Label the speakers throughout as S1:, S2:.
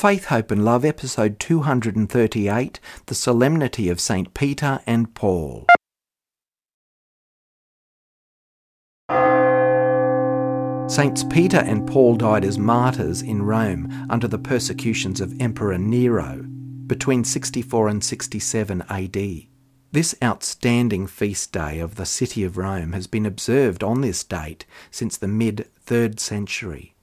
S1: Faith, Hope and Love, episode 238 The Solemnity of St. Peter and Paul. Saints Peter and Paul died as martyrs in Rome under the persecutions of Emperor Nero between 64 and 67 AD. This outstanding feast day of the city of Rome has been observed on this date since the mid 3rd century.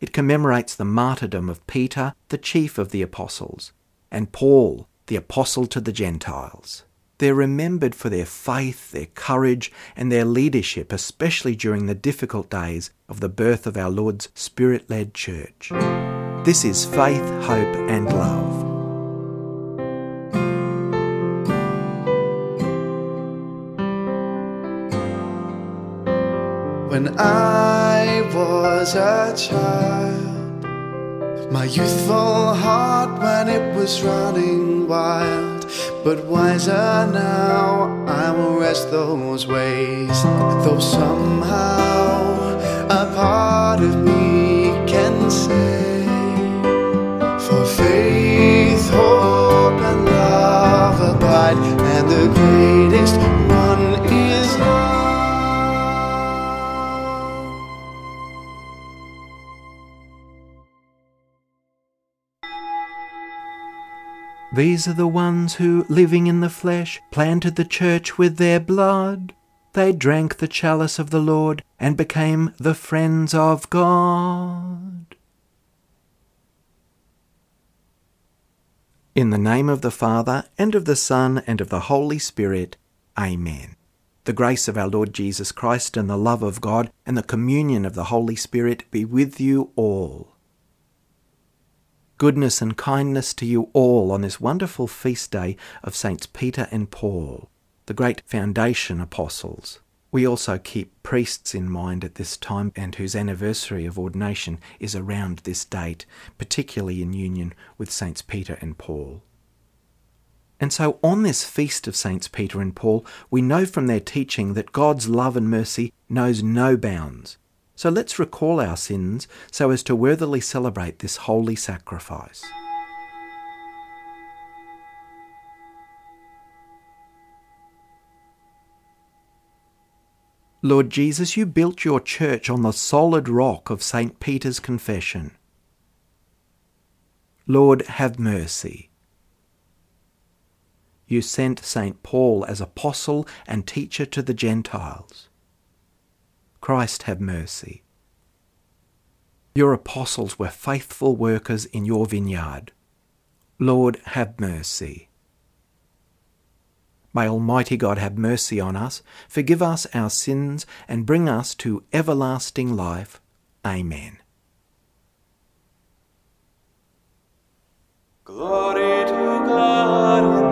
S1: It commemorates the martyrdom of Peter, the chief of the apostles, and Paul, the apostle to the Gentiles. They're remembered for their faith, their courage, and their leadership, especially during the difficult days of the birth of our Lord's Spirit led church. This is Faith, Hope, and Love.
S2: When I was a child, my youthful heart when it was running wild, but wiser now I will rest those ways, though somehow a part of me can say,
S1: These are the ones who, living in the flesh, planted the church with their blood. They drank the chalice of the Lord and became the friends of God. In the name of the Father, and of the Son, and of the Holy Spirit, Amen. The grace of our Lord Jesus Christ, and the love of God, and the communion of the Holy Spirit be with you all goodness and kindness to you all on this wonderful feast day of Saints Peter and Paul, the great foundation apostles. We also keep priests in mind at this time and whose anniversary of ordination is around this date, particularly in union with Saints Peter and Paul. And so, on this feast of Saints Peter and Paul, we know from their teaching that God's love and mercy knows no bounds, so let's recall our sins so as to worthily celebrate this holy sacrifice. Lord Jesus, you built your church on the solid rock of St. Peter's Confession. Lord, have mercy. You sent St. Paul as apostle and teacher to the Gentiles. Christ have mercy. Your apostles were faithful workers in your vineyard. Lord, have mercy. May Almighty God have mercy on us, forgive us our sins, and bring us to everlasting life. Amen.
S3: Glory to God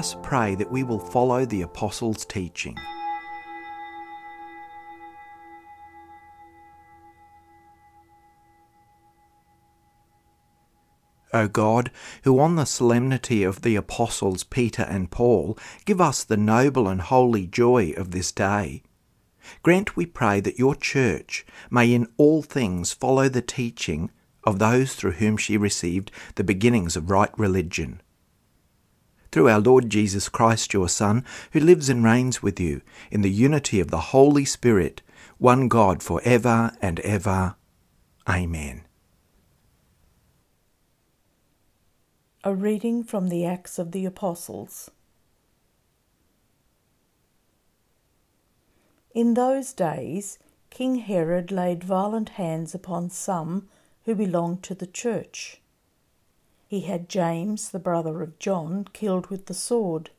S1: us pray that we will follow the Apostles' teaching. O God, who on the solemnity of the Apostles Peter and Paul give us the noble and holy joy of this day, grant, we pray, that your Church may in all things follow the teaching of those through whom she received the beginnings of right religion. Through our Lord Jesus Christ, your Son, who lives and reigns with you in the unity of the Holy Spirit, one God for ever and ever. Amen.
S4: A reading from the Acts of the Apostles. In those days, King Herod laid violent hands upon some who belonged to the church. He had James, the brother of John, killed with the sword.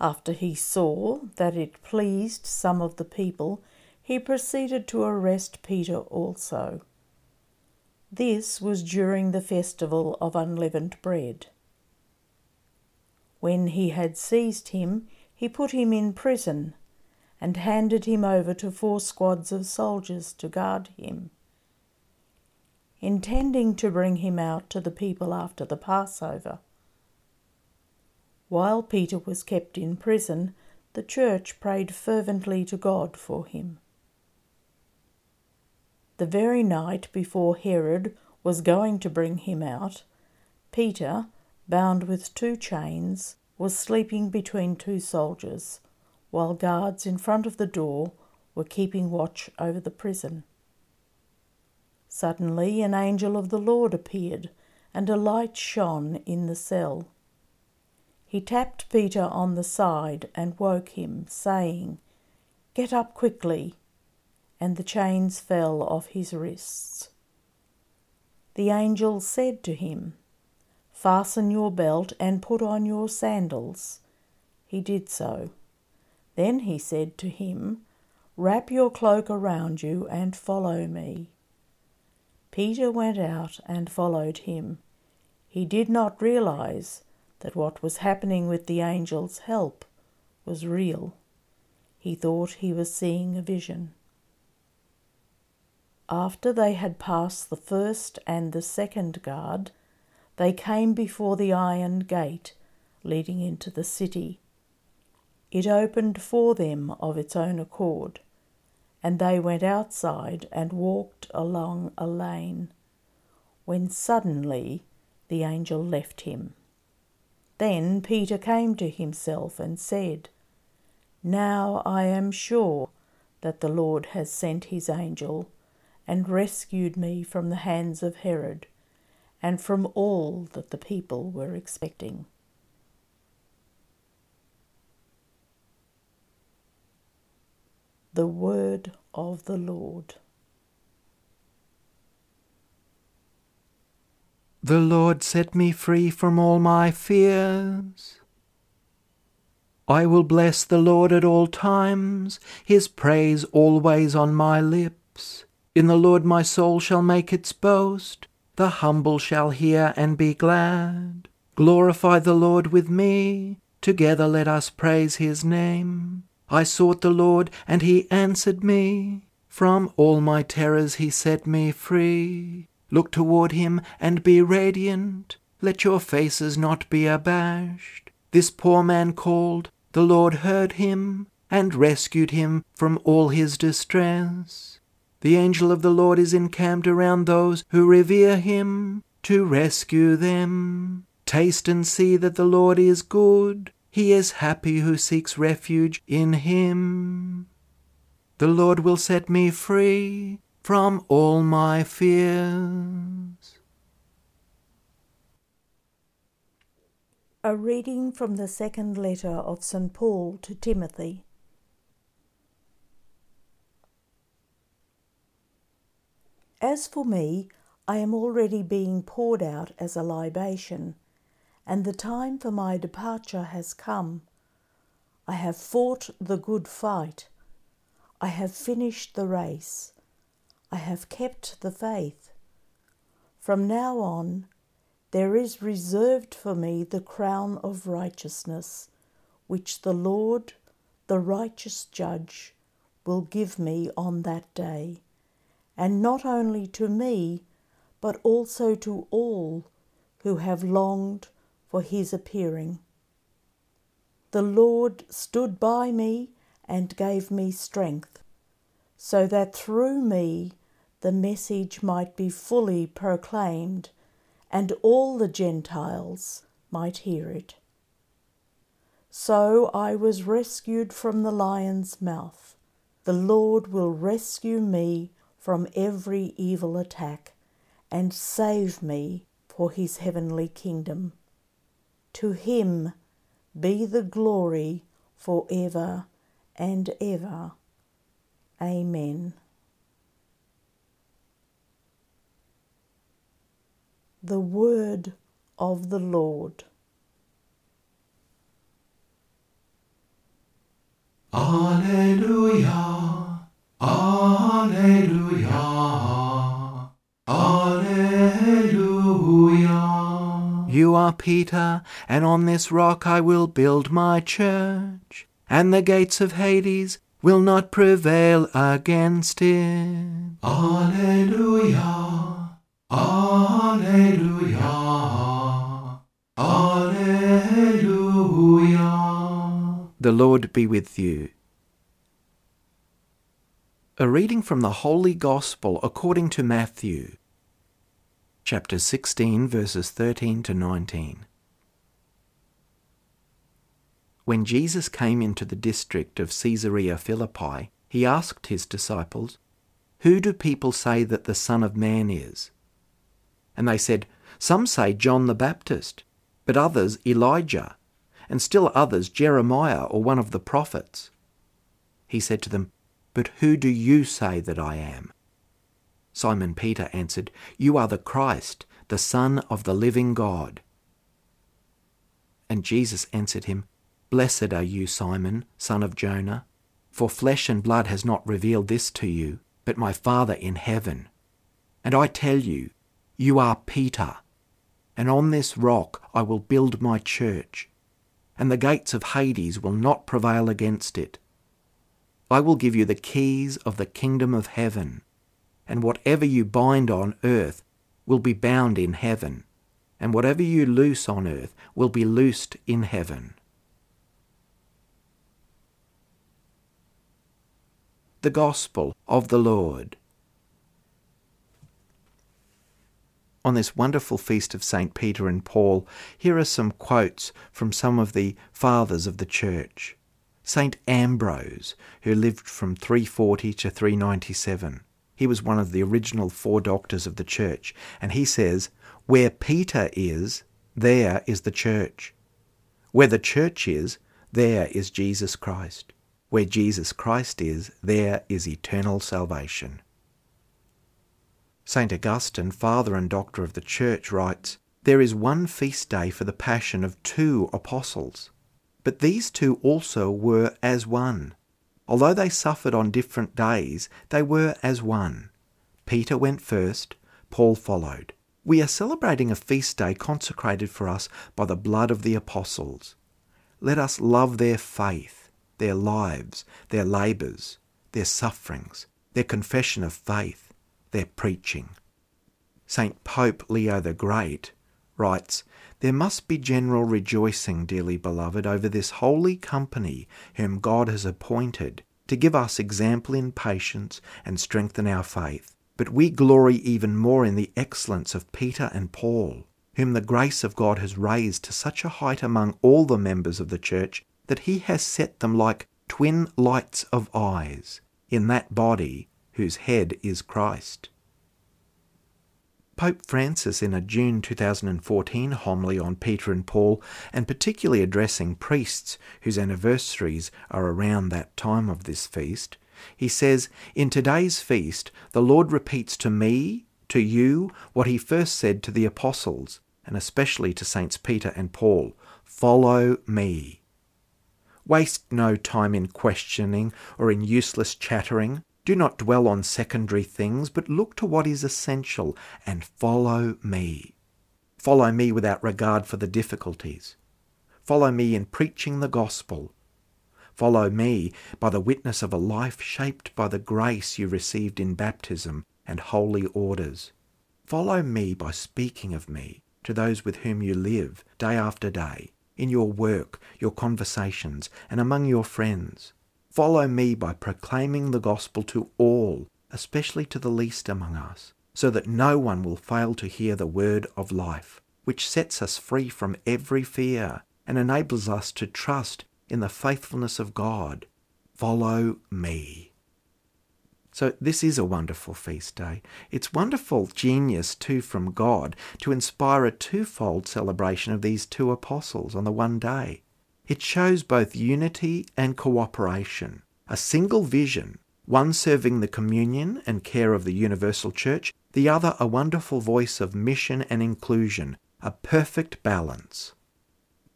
S4: After he saw that it pleased some of the people, he proceeded to arrest Peter also. This was during the festival of unleavened bread. When he had seized him, he put him in prison and handed him over to four squads of soldiers to guard him, intending to bring him out to the people after the Passover. While Peter was kept in prison, the church prayed fervently to God for him. The very night before Herod was going to bring him out, Peter, bound with two chains, was sleeping between two soldiers, while guards in front of the door were keeping watch over the prison. Suddenly an angel of the Lord appeared, and a light shone in the cell. He tapped Peter on the side and woke him, saying, Get up quickly and the chains fell off his wrists. The angel said to him, Fasten your belt and put on your sandals. He did so. Then he said to him, Wrap your cloak around you and follow me. Peter went out and followed him. He did not realize that what was happening with the angel's help was real. He thought he was seeing a vision. After they had passed the first and the second guard, they came before the iron gate leading into the city. It opened for them of its own accord, and they went outside and walked along a lane, when suddenly the angel left him. Then Peter came to himself and said, Now I am sure that the Lord has sent his angel and rescued me from the hands of Herod and from all that the people were expecting. The Word of the Lord.
S1: The Lord set me free from all my fears. I will bless the Lord at all times, his praise always on my lips. In the Lord my soul shall make its boast. The humble shall hear and be glad. Glorify the Lord with me. Together let us praise his name. I sought the Lord, and he answered me. From all my terrors he set me free. Look toward him and be radiant. Let your faces not be abashed. This poor man called, the Lord heard him, and rescued him from all his distress. The angel of the Lord is encamped around those who revere him to rescue them. Taste and see that the Lord is good. He is happy who seeks refuge in him. The Lord will set me free from all my fears.
S4: A reading from the second letter of St. Paul to Timothy. As for me, I am already being poured out as a libation, and the time for my departure has come. I have fought the good fight. I have finished the race. I have kept the faith. From now on, There is reserved for me the crown of righteousness, which the Lord, the righteous judge, will give me on that day, and not only to me, but also to all who have longed for his appearing. The Lord stood by me and gave me strength, so that through me the message might be fully proclaimed and all the Gentiles might hear it. So I was rescued from the lion's mouth. The Lord will rescue me from every evil attack and save me for his heavenly kingdom. To him be the glory for ever and ever. Amen. The word of the Lord.
S2: Alleluia, Alleluia, Alleluia.
S1: You are Peter, and on this rock I will build my church, and the gates of Hades will not prevail against it.
S2: Alleluia, Alleluia, Alleluia.
S1: The Lord be with you. A reading from the Holy Gospel according to Matthew, chapter 16, verses 13 to 19. When Jesus came into the district of Caesarea Philippi, he asked his disciples, Who do people say that the Son of Man is? And they said, Some say John the Baptist, but others Elijah, and still others Jeremiah or one of the prophets. He said to them, But who do you say that I am? Simon Peter answered, You are the Christ, the Son of the living God. And Jesus answered him, Blessed are you, Simon, son of Jonah, for flesh and blood has not revealed this to you, but my Father in heaven. And I tell you, you are Peter, and on this rock I will build my church, and the gates of Hades will not prevail against it. I will give you the keys of the kingdom of heaven, and whatever you bind on earth will be bound in heaven, and whatever you loose on earth will be loosed in heaven. The Gospel of the Lord. On this wonderful feast of St. Peter and Paul, here are some quotes from some of the fathers of the Church. St. Ambrose, who lived from 340 to 397. He was one of the original four doctors of the Church, and he says, Where Peter is, there is the Church. Where the Church is, there is Jesus Christ. Where Jesus Christ is, there is eternal salvation. St. Augustine, father and doctor of the Church, writes There is one feast day for the passion of two apostles, but these two also were as one. Although they suffered on different days, they were as one. Peter went first, Paul followed. We are celebrating a feast day consecrated for us by the blood of the apostles. Let us love their faith, their lives, their labours, their sufferings, their confession of faith their preaching. St. Pope Leo the Great writes, There must be general rejoicing, dearly beloved, over this holy company whom God has appointed to give us example in patience and strengthen our faith. But we glory even more in the excellence of Peter and Paul, whom the grace of God has raised to such a height among all the members of the Church that he has set them like twin lights of eyes in that body whose head is Christ. Pope Francis, in a June 2014 homily on Peter and Paul, and particularly addressing priests whose anniversaries are around that time of this feast, he says, In today's feast, the Lord repeats to me, to you, what he first said to the apostles, and especially to Saints Peter and Paul Follow me. Waste no time in questioning or in useless chattering. Do not dwell on secondary things, but look to what is essential and follow me. Follow me without regard for the difficulties. Follow me in preaching the gospel. Follow me by the witness of a life shaped by the grace you received in baptism and holy orders. Follow me by speaking of me to those with whom you live day after day, in your work, your conversations, and among your friends. Follow me by proclaiming the gospel to all, especially to the least among us so that no one will fail to hear the word of life, which sets us free from every fear and enables us to trust in the faithfulness of God. Follow me. So, this is a wonderful feast day. It's wonderful genius, too, from God to inspire a twofold celebration of these two apostles on the one day. It shows both unity and cooperation, a single vision one serving the communion and care of the universal church, the other a wonderful voice of mission and inclusion, a perfect balance.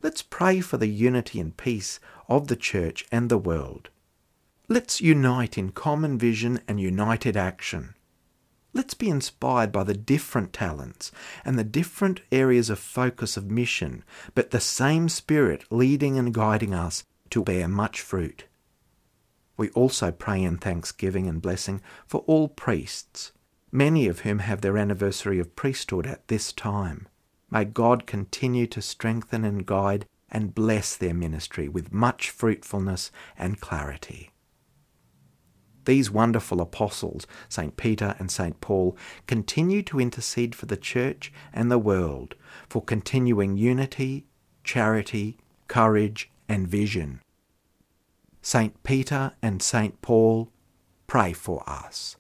S1: Let's pray for the unity and peace of the church and the world. Let's unite in common vision and united action. Let's be inspired by the different talents and the different areas of focus of mission, but the same Spirit leading and guiding us to bear much fruit. We also pray in thanksgiving and blessing for all priests, many of whom have their anniversary of priesthood at this time. May God continue to strengthen and guide and bless their ministry with much fruitfulness and clarity. These wonderful apostles, St. Peter and St. Paul, continue to intercede for the Church and the world, for continuing unity, charity, courage, and vision. St. Peter and St. Paul, pray for us.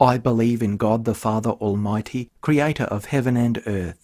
S1: I believe in God the Father Almighty, creator of heaven and earth,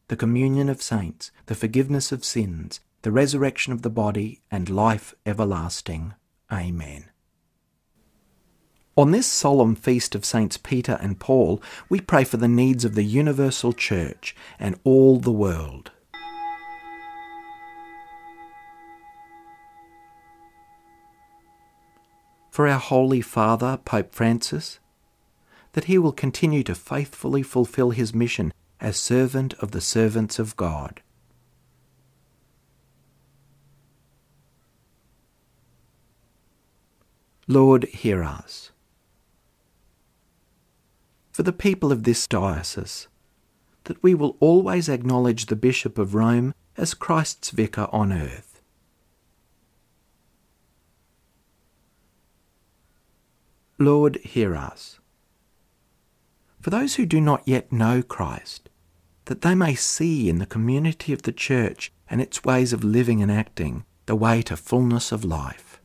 S1: the communion of saints, the forgiveness of sins, the resurrection of the body, and life everlasting. Amen. On this solemn feast of Saints Peter and Paul, we pray for the needs of the universal church and all the world. For our Holy Father, Pope Francis, that he will continue to faithfully fulfill his mission as servant of the servants of God. Lord, hear us for the people of this diocese, that we will always acknowledge the Bishop of Rome as Christ's vicar on earth. Lord, hear us. For those who do not yet know Christ, that they may see in the community of the Church and its ways of living and acting the way to fullness of life.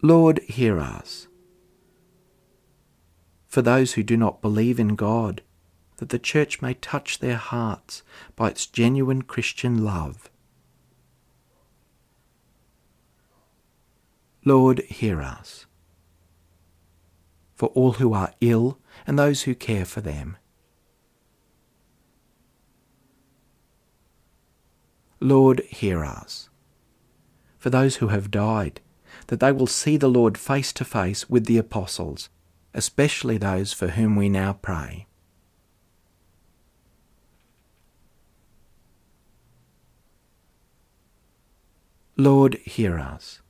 S1: Lord, hear us. For those who do not believe in God, that the Church may touch their hearts by its genuine Christian love. Lord, hear us. For all who are ill and those who care for them. Lord, hear us. For those who have died that they will see the Lord face to face with the apostles, especially those for whom we now pray. Lord, hear us.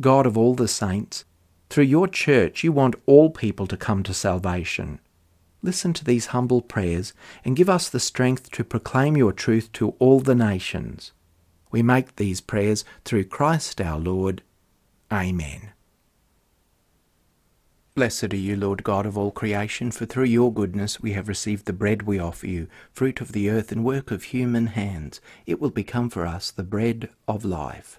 S1: God of all the saints, through your church you want all people to come to salvation. Listen to these humble prayers and give us the strength to proclaim your truth to all the nations. We make these prayers through Christ our Lord. Amen. Blessed are you, Lord God of all creation, for through your goodness we have received the bread we offer you, fruit of the earth and work of human hands. It will become for us the bread of life.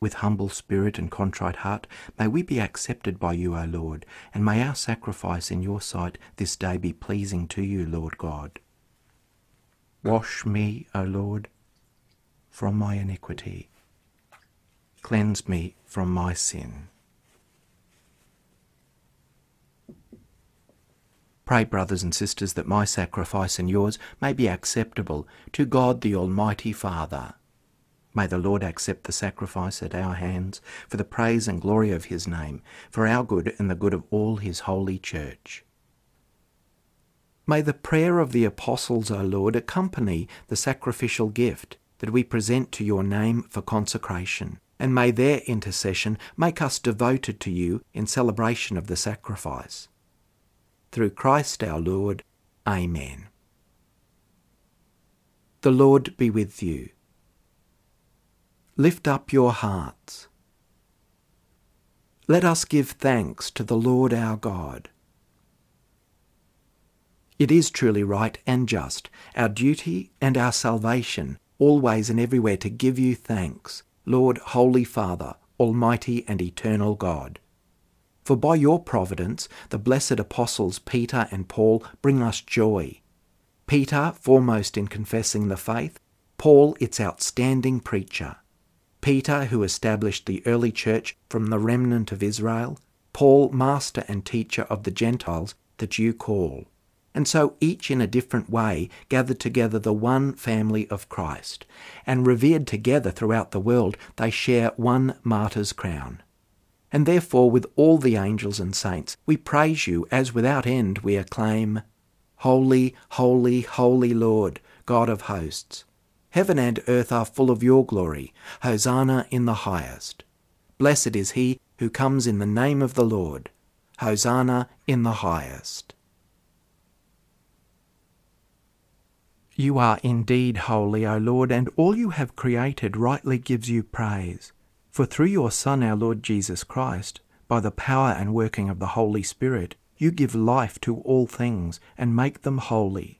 S1: With humble spirit and contrite heart, may we be accepted by you, O Lord, and may our sacrifice in your sight this day be pleasing to you, Lord God. Wash me, O Lord, from my iniquity Cleanse me from my sin. Pray, brothers and sisters, that my sacrifice and yours may be acceptable to God the Almighty Father. May the Lord accept the sacrifice at our hands for the praise and glory of his name, for our good and the good of all his holy church. May the prayer of the apostles, O Lord, accompany the sacrificial gift that we present to your name for consecration and may their intercession make us devoted to you in celebration of the sacrifice. Through Christ our Lord. Amen. The Lord be with you. Lift up your hearts. Let us give thanks to the Lord our God. It is truly right and just, our duty and our salvation, always and everywhere to give you thanks Lord, Holy Father, Almighty and Eternal God. For by your providence the blessed apostles Peter and Paul bring us joy. Peter, foremost in confessing the faith, Paul, its outstanding preacher. Peter, who established the early church from the remnant of Israel, Paul, master and teacher of the Gentiles that you call and so each in a different way gathered together the one family of Christ, and revered together throughout the world, they share one martyr's crown. And therefore, with all the angels and saints, we praise you as without end we acclaim, Holy, holy, holy Lord, God of hosts. Heaven and earth are full of your glory. Hosanna in the highest. Blessed is he who comes in the name of the Lord. Hosanna in the highest. You are indeed holy, O Lord, and all you have created rightly gives you praise. For through your Son, our Lord Jesus Christ, by the power and working of the Holy Spirit, you give life to all things and make them holy,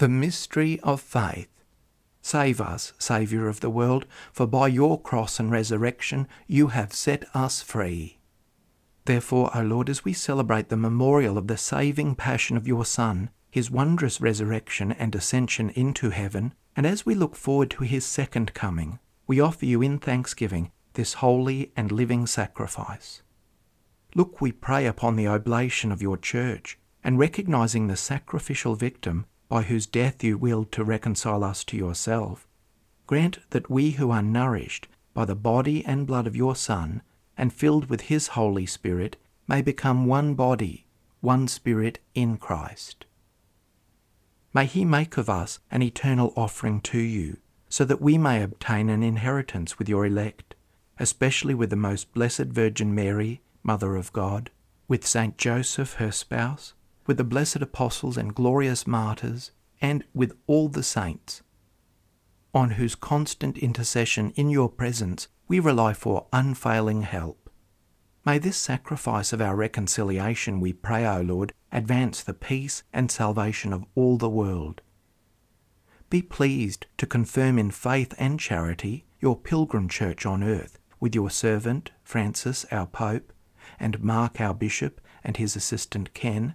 S1: The mystery of faith. Save us, Saviour of the world, for by your cross and resurrection you have set us free. Therefore, O Lord, as we celebrate the memorial of the saving passion of your Son, his wondrous resurrection and ascension into heaven, and as we look forward to his second coming, we offer you in thanksgiving this holy and living sacrifice. Look, we pray upon the oblation of your church, and recognizing the sacrificial victim by whose death you willed to reconcile us to yourself, grant that we who are nourished by the body and blood of your Son, and filled with his Holy Spirit, may become one body, one Spirit in Christ. May he make of us an eternal offering to you, so that we may obtain an inheritance with your elect, especially with the most blessed Virgin Mary, Mother of God, with Saint Joseph, her spouse, with the blessed apostles and glorious martyrs, and with all the saints, on whose constant intercession in your presence we rely for unfailing help. May this sacrifice of our reconciliation, we pray, O Lord, advance the peace and salvation of all the world. Be pleased to confirm in faith and charity your pilgrim church on earth, with your servant, Francis, our Pope, and Mark, our Bishop, and his assistant Ken,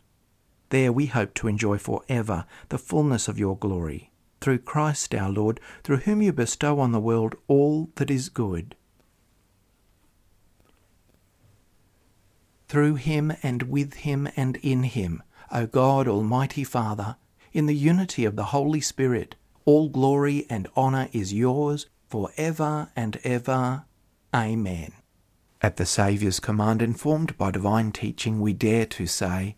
S1: There we hope to enjoy for ever the fullness of your glory through Christ our Lord, through whom you bestow on the world all that is good. Through him and with him and in him, O God, Almighty Father, in the unity of the Holy Spirit, all glory and honour is yours for ever and ever. Amen. At the Saviour's command, informed by divine teaching, we dare to say,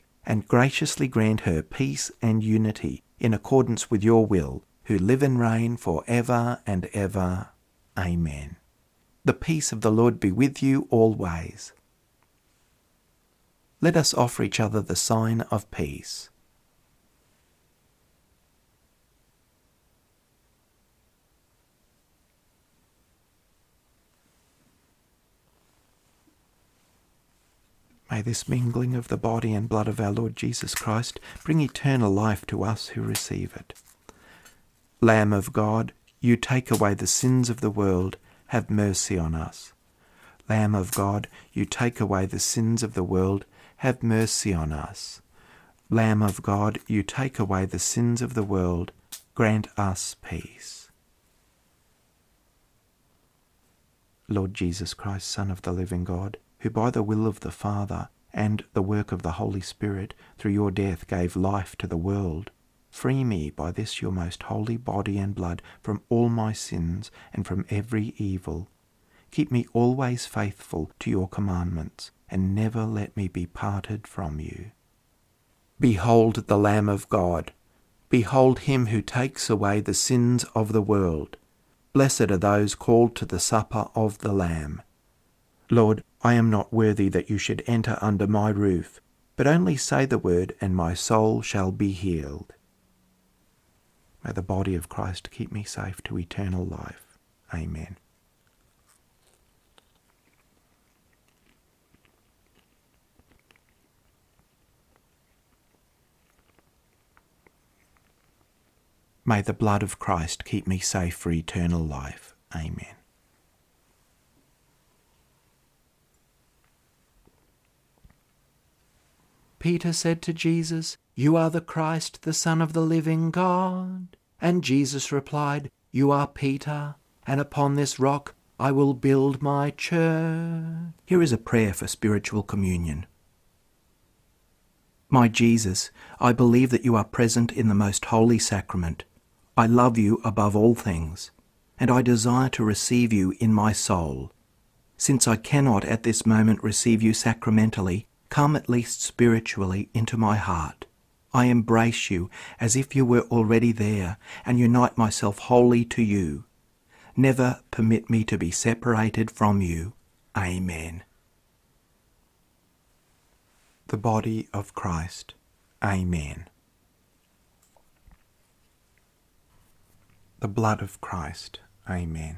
S1: and graciously grant her peace and unity in accordance with your will, who live and reign for ever and ever. Amen. The peace of the Lord be with you always. Let us offer each other the sign of peace. May this mingling of the body and blood of our Lord Jesus Christ bring eternal life to us who receive it. Lamb of God, you take away the sins of the world have mercy on us. Lamb of God, you take away the sins of the world, have mercy on us. Lamb of God, you take away the sins of the world, grant us peace. Lord Jesus Christ, Son of the living God, who by the will of the Father and the work of the Holy Spirit through your death gave life to the world, Free me by this your most holy body and blood from all my sins and from every evil. Keep me always faithful to your commandments, and never let me be parted from you. Behold the Lamb of God. Behold him who takes away the sins of the world. Blessed are those called to the supper of the Lamb. Lord, I am not worthy that you should enter under my roof, but only say the word, and my soul shall be healed. May the body of Christ keep me safe to eternal life. Amen. May the blood of Christ keep me safe for eternal life. Amen. Peter said to Jesus, You are the Christ, the Son of the living God. And Jesus replied, You are Peter, and upon this rock I will build my church. Here is a prayer for spiritual communion. My Jesus, I believe that you are present in the most holy sacrament. I love you above all things, and I desire to receive you in my soul. Since I cannot at this moment receive you sacramentally, come at least spiritually into my heart. I embrace you as if you were already there and unite myself wholly to you. Never permit me to be separated from you. Amen. The body of Christ. Amen. The blood of Christ. Amen.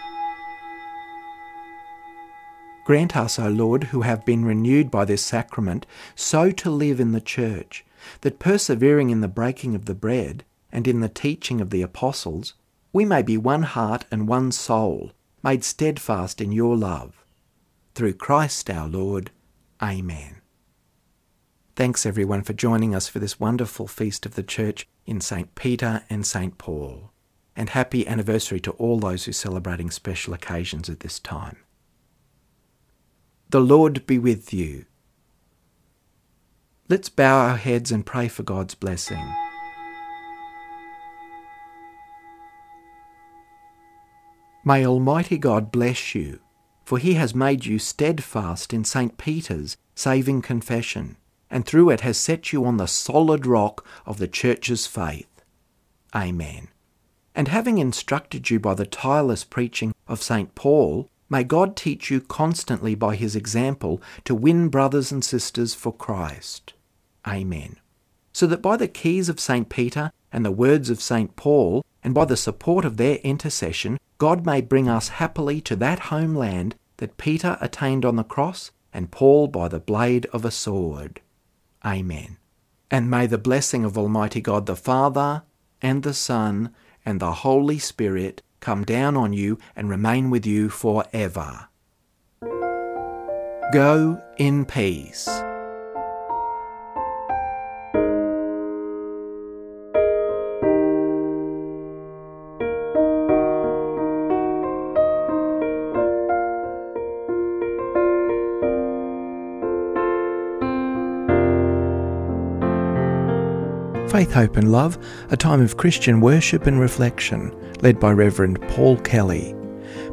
S1: Grant us, O Lord, who have been renewed by this sacrament, so to live in the Church, that persevering in the breaking of the bread and in the teaching of the apostles, we may be one heart and one soul, made steadfast in your love. Through Christ our Lord. Amen. Thanks everyone for joining us for this wonderful feast of the Church in St. Peter and St. Paul. And happy anniversary to all those who are celebrating special occasions at this time. The Lord be with you. Let's bow our heads and pray for God's blessing. May Almighty God bless you, for he has made you steadfast in St. Peter's saving confession, and through it has set you on the solid rock of the Church's faith. Amen. And having instructed you by the tireless preaching of St. Paul, May God teach you constantly by his example to win brothers and sisters for Christ. Amen. So that by the keys of St. Peter and the words of St. Paul, and by the support of their intercession, God may bring us happily to that homeland that Peter attained on the cross and Paul by the blade of a sword. Amen. And may the blessing of Almighty God the Father, and the Son, and the Holy Spirit come down on you and remain with you forever. Go in peace. Faith, Hope and Love, a time of Christian worship and reflection, led by Reverend Paul Kelly.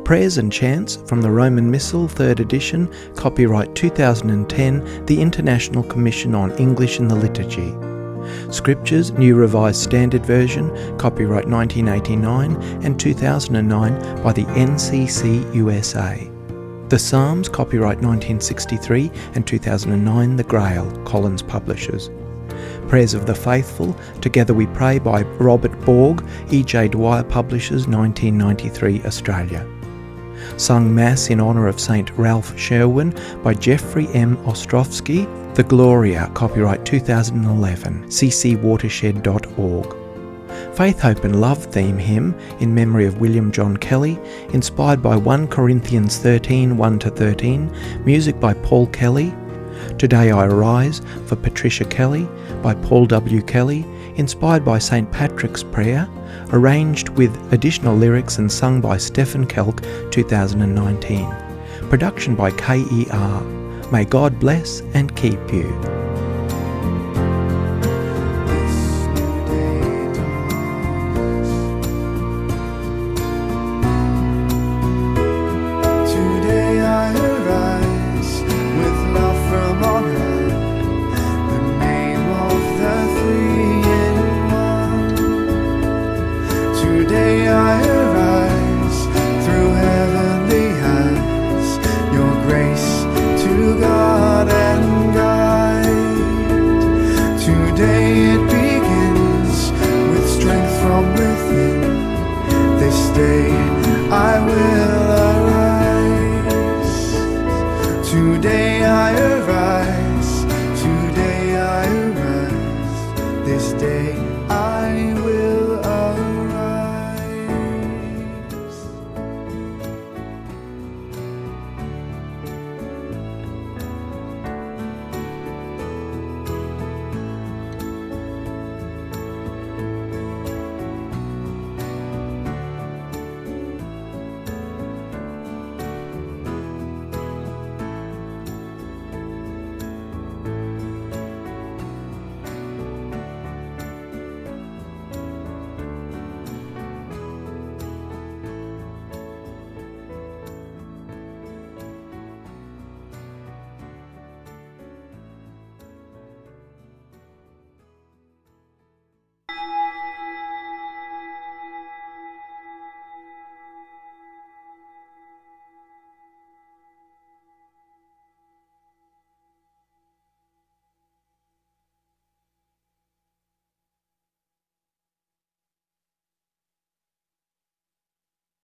S1: Prayers and Chants from the Roman Missal, 3rd edition, copyright 2010, the International Commission on English in the Liturgy. Scriptures, New Revised Standard Version, copyright 1989 and 2009 by the NCC USA. The Psalms, copyright 1963 and 2009, The Grail, Collins Publishers. Prayers of the Faithful, Together We Pray by Robert Borg, E.J. Dwyer Publishers, 1993, Australia. Sung Mass in honour of St. Ralph Sherwin by Jeffrey M. Ostrowski, The Gloria, copyright 2011, ccwatershed.org. Faith, Hope and Love theme hymn in memory of William John Kelly, inspired by 1 Corinthians 13 1 13, music by Paul Kelly, Today I Arise for Patricia Kelly by Paul W. Kelly, inspired by St. Patrick's Prayer, arranged with additional lyrics and sung by Stephen Kelk 2019. Production by KER. May God bless and keep you.